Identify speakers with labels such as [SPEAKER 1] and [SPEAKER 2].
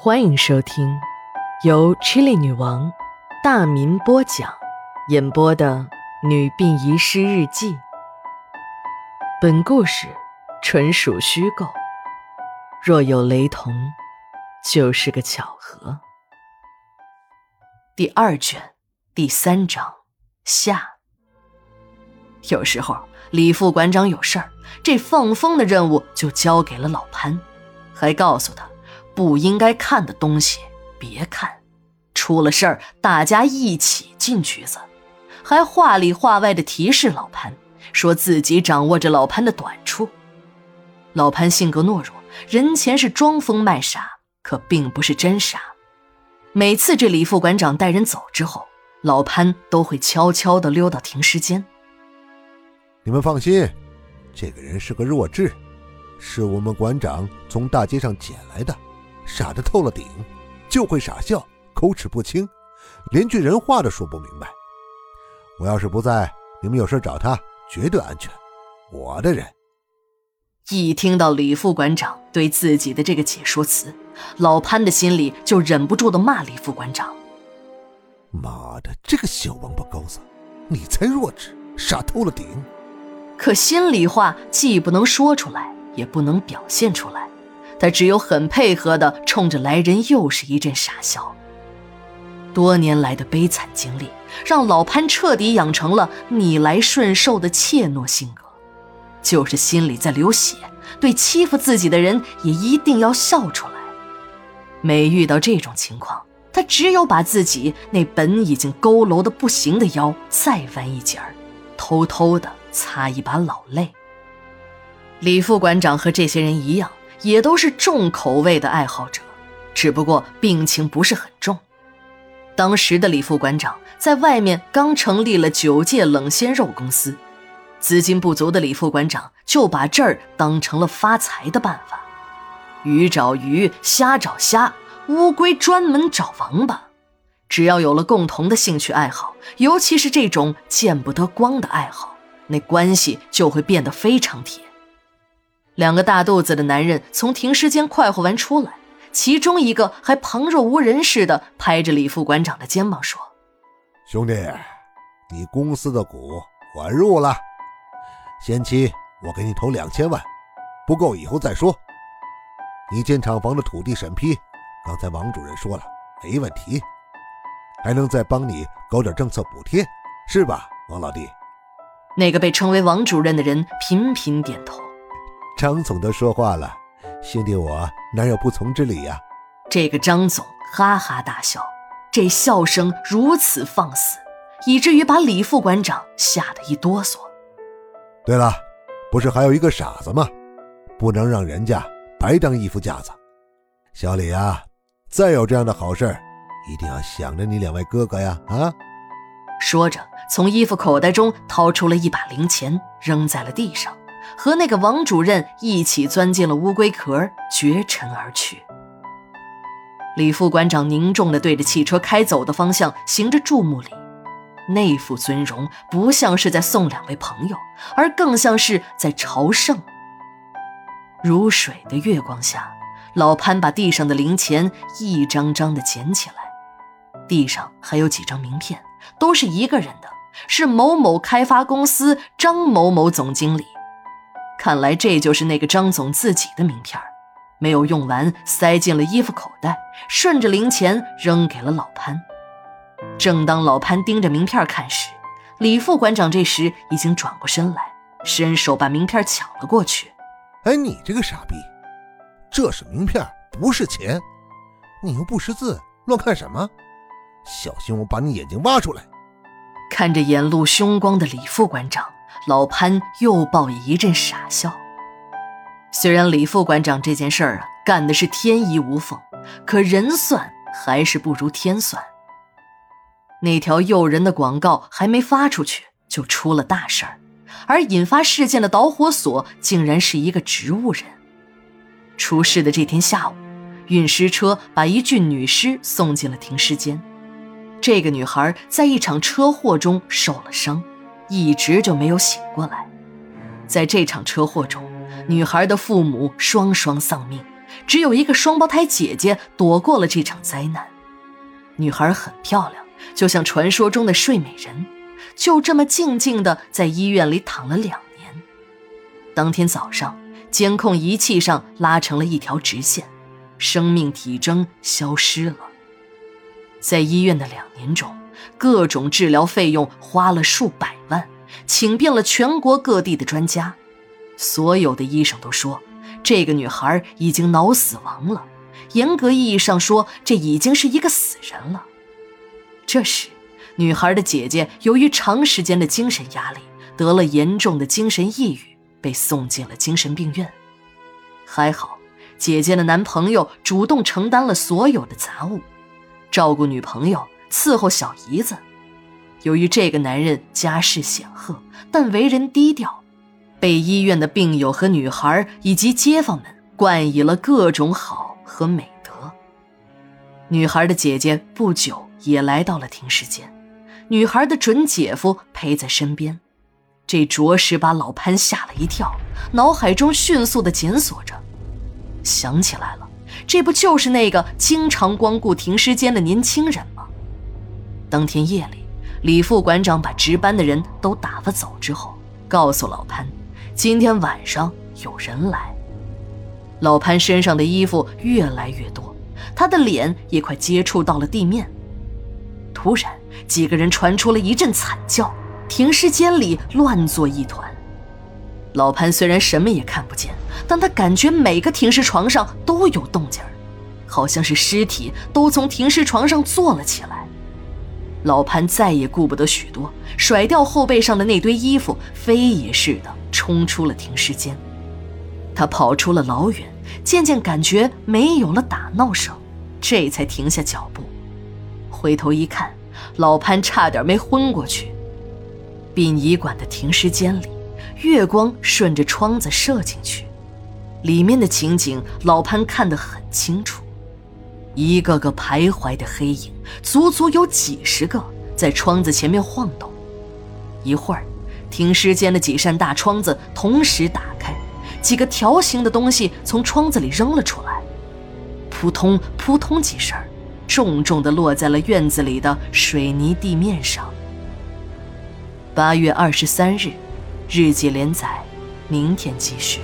[SPEAKER 1] 欢迎收听由 Chili 女王大民播讲、演播的《女病遗失日记》。本故事纯属虚构，若有雷同，就是个巧合。第二卷第三章下。有时候李副馆长有事儿，这放风的任务就交给了老潘，还告诉他。不应该看的东西别看，出了事儿大家一起进局子，还话里话外的提示老潘，说自己掌握着老潘的短处。老潘性格懦弱，人前是装疯卖傻，可并不是真傻。每次这李副馆长带人走之后，老潘都会悄悄地溜到停尸间。
[SPEAKER 2] 你们放心，这个人是个弱智，是我们馆长从大街上捡来的。傻的透了顶，就会傻笑，口齿不清，连句人话都说不明白。我要是不在，你们有事找他，绝对安全。我的人。
[SPEAKER 1] 一听到李副馆长对自己的这个解说词，老潘的心里就忍不住的骂李副馆长：“
[SPEAKER 2] 妈的，这个小王八羔子，你才弱智，傻透了顶。”
[SPEAKER 1] 可心里话既不能说出来，也不能表现出来。他只有很配合的冲着来人又是一阵傻笑。多年来的悲惨经历让老潘彻底养成了逆来顺受的怯懦性格，就是心里在流血，对欺负自己的人也一定要笑出来。每遇到这种情况，他只有把自己那本已经佝偻的不行的腰再弯一截儿，偷偷的擦一把老泪。李副馆长和这些人一样。也都是重口味的爱好者，只不过病情不是很重。当时的李副馆长在外面刚成立了九界冷鲜肉公司，资金不足的李副馆长就把这儿当成了发财的办法。鱼找鱼，虾找虾，乌龟专门找王八。只要有了共同的兴趣爱好，尤其是这种见不得光的爱好，那关系就会变得非常铁。两个大肚子的男人从停尸间快活完出来，其中一个还旁若无人似的拍着李副馆长的肩膀说：“
[SPEAKER 2] 兄弟，你公司的股我入了，先期我给你投两千万，不够以后再说。你建厂房的土地审批，刚才王主任说了没问题，还能再帮你搞点政策补贴，是吧，王老弟？”
[SPEAKER 1] 那个被称为王主任的人频频点头。
[SPEAKER 2] 张总都说话了，兄弟我哪有不从之理呀？
[SPEAKER 1] 这个张总哈哈大笑，这笑声如此放肆，以至于把李副馆长吓得一哆嗦。
[SPEAKER 2] 对了，不是还有一个傻子吗？不能让人家白当衣服架子。小李啊，再有这样的好事一定要想着你两位哥哥呀！啊！
[SPEAKER 1] 说着，从衣服口袋中掏出了一把零钱，扔在了地上。和那个王主任一起钻进了乌龟壳，绝尘而去。李副馆长凝重地对着汽车开走的方向行着注目礼，那副尊容不像是在送两位朋友，而更像是在朝圣。如水的月光下，老潘把地上的零钱一张张地捡起来，地上还有几张名片，都是一个人的，是某某开发公司张某某总经理。看来这就是那个张总自己的名片没有用完，塞进了衣服口袋，顺着零钱扔给了老潘。正当老潘盯着名片看时，李副馆长这时已经转过身来，伸手把名片抢了过去。
[SPEAKER 2] 哎，你这个傻逼，这是名片，不是钱，你又不识字，乱看什么？小心我把你眼睛挖出来！
[SPEAKER 1] 看着眼露凶光的李副馆长。老潘又报一阵傻笑。虽然李副馆长这件事儿啊干的是天衣无缝，可人算还是不如天算。那条诱人的广告还没发出去，就出了大事儿，而引发事件的导火索竟然是一个植物人。出事的这天下午，运尸车把一具女尸送进了停尸间。这个女孩在一场车祸中受了伤。一直就没有醒过来，在这场车祸中，女孩的父母双双丧命，只有一个双胞胎姐姐躲过了这场灾难。女孩很漂亮，就像传说中的睡美人，就这么静静的在医院里躺了两年。当天早上，监控仪器上拉成了一条直线，生命体征消失了。在医院的两年中，各种治疗费用花了数百，请遍了全国各地的专家，所有的医生都说。这个女孩已经脑死亡了，严格意义上说，这已经是一个死人了。这时，女孩的姐姐由于长时间的精神压力，得了严重的精神抑郁，被送进了精神病院。还好，姐姐的男朋友主动承担了所有的杂物，照顾女朋友，伺候小姨子。由于这个男人家世显赫，但为人低调。被医院的病友和女孩以及街坊们冠以了各种好和美德。女孩的姐姐不久也来到了停尸间，女孩的准姐夫陪在身边，这着实把老潘吓了一跳，脑海中迅速的检索着，想起来了，这不就是那个经常光顾停尸间的年轻人吗？当天夜里，李副馆长把值班的人都打发走之后，告诉老潘。今天晚上有人来。老潘身上的衣服越来越多，他的脸也快接触到了地面。突然，几个人传出了一阵惨叫，停尸间里乱作一团。老潘虽然什么也看不见，但他感觉每个停尸床上都有动静，好像是尸体都从停尸床上坐了起来。老潘再也顾不得许多，甩掉后背上的那堆衣服，飞也似的。冲出了停尸间，他跑出了老远，渐渐感觉没有了打闹声，这才停下脚步。回头一看，老潘差点没昏过去。殡仪馆的停尸间里，月光顺着窗子射进去，里面的情景老潘看得很清楚，一个个徘徊的黑影，足足有几十个在窗子前面晃动，一会儿。停尸间的几扇大窗子同时打开，几个条形的东西从窗子里扔了出来，扑通扑通几声，重重地落在了院子里的水泥地面上。八月二十三日，日记连载，明天继续。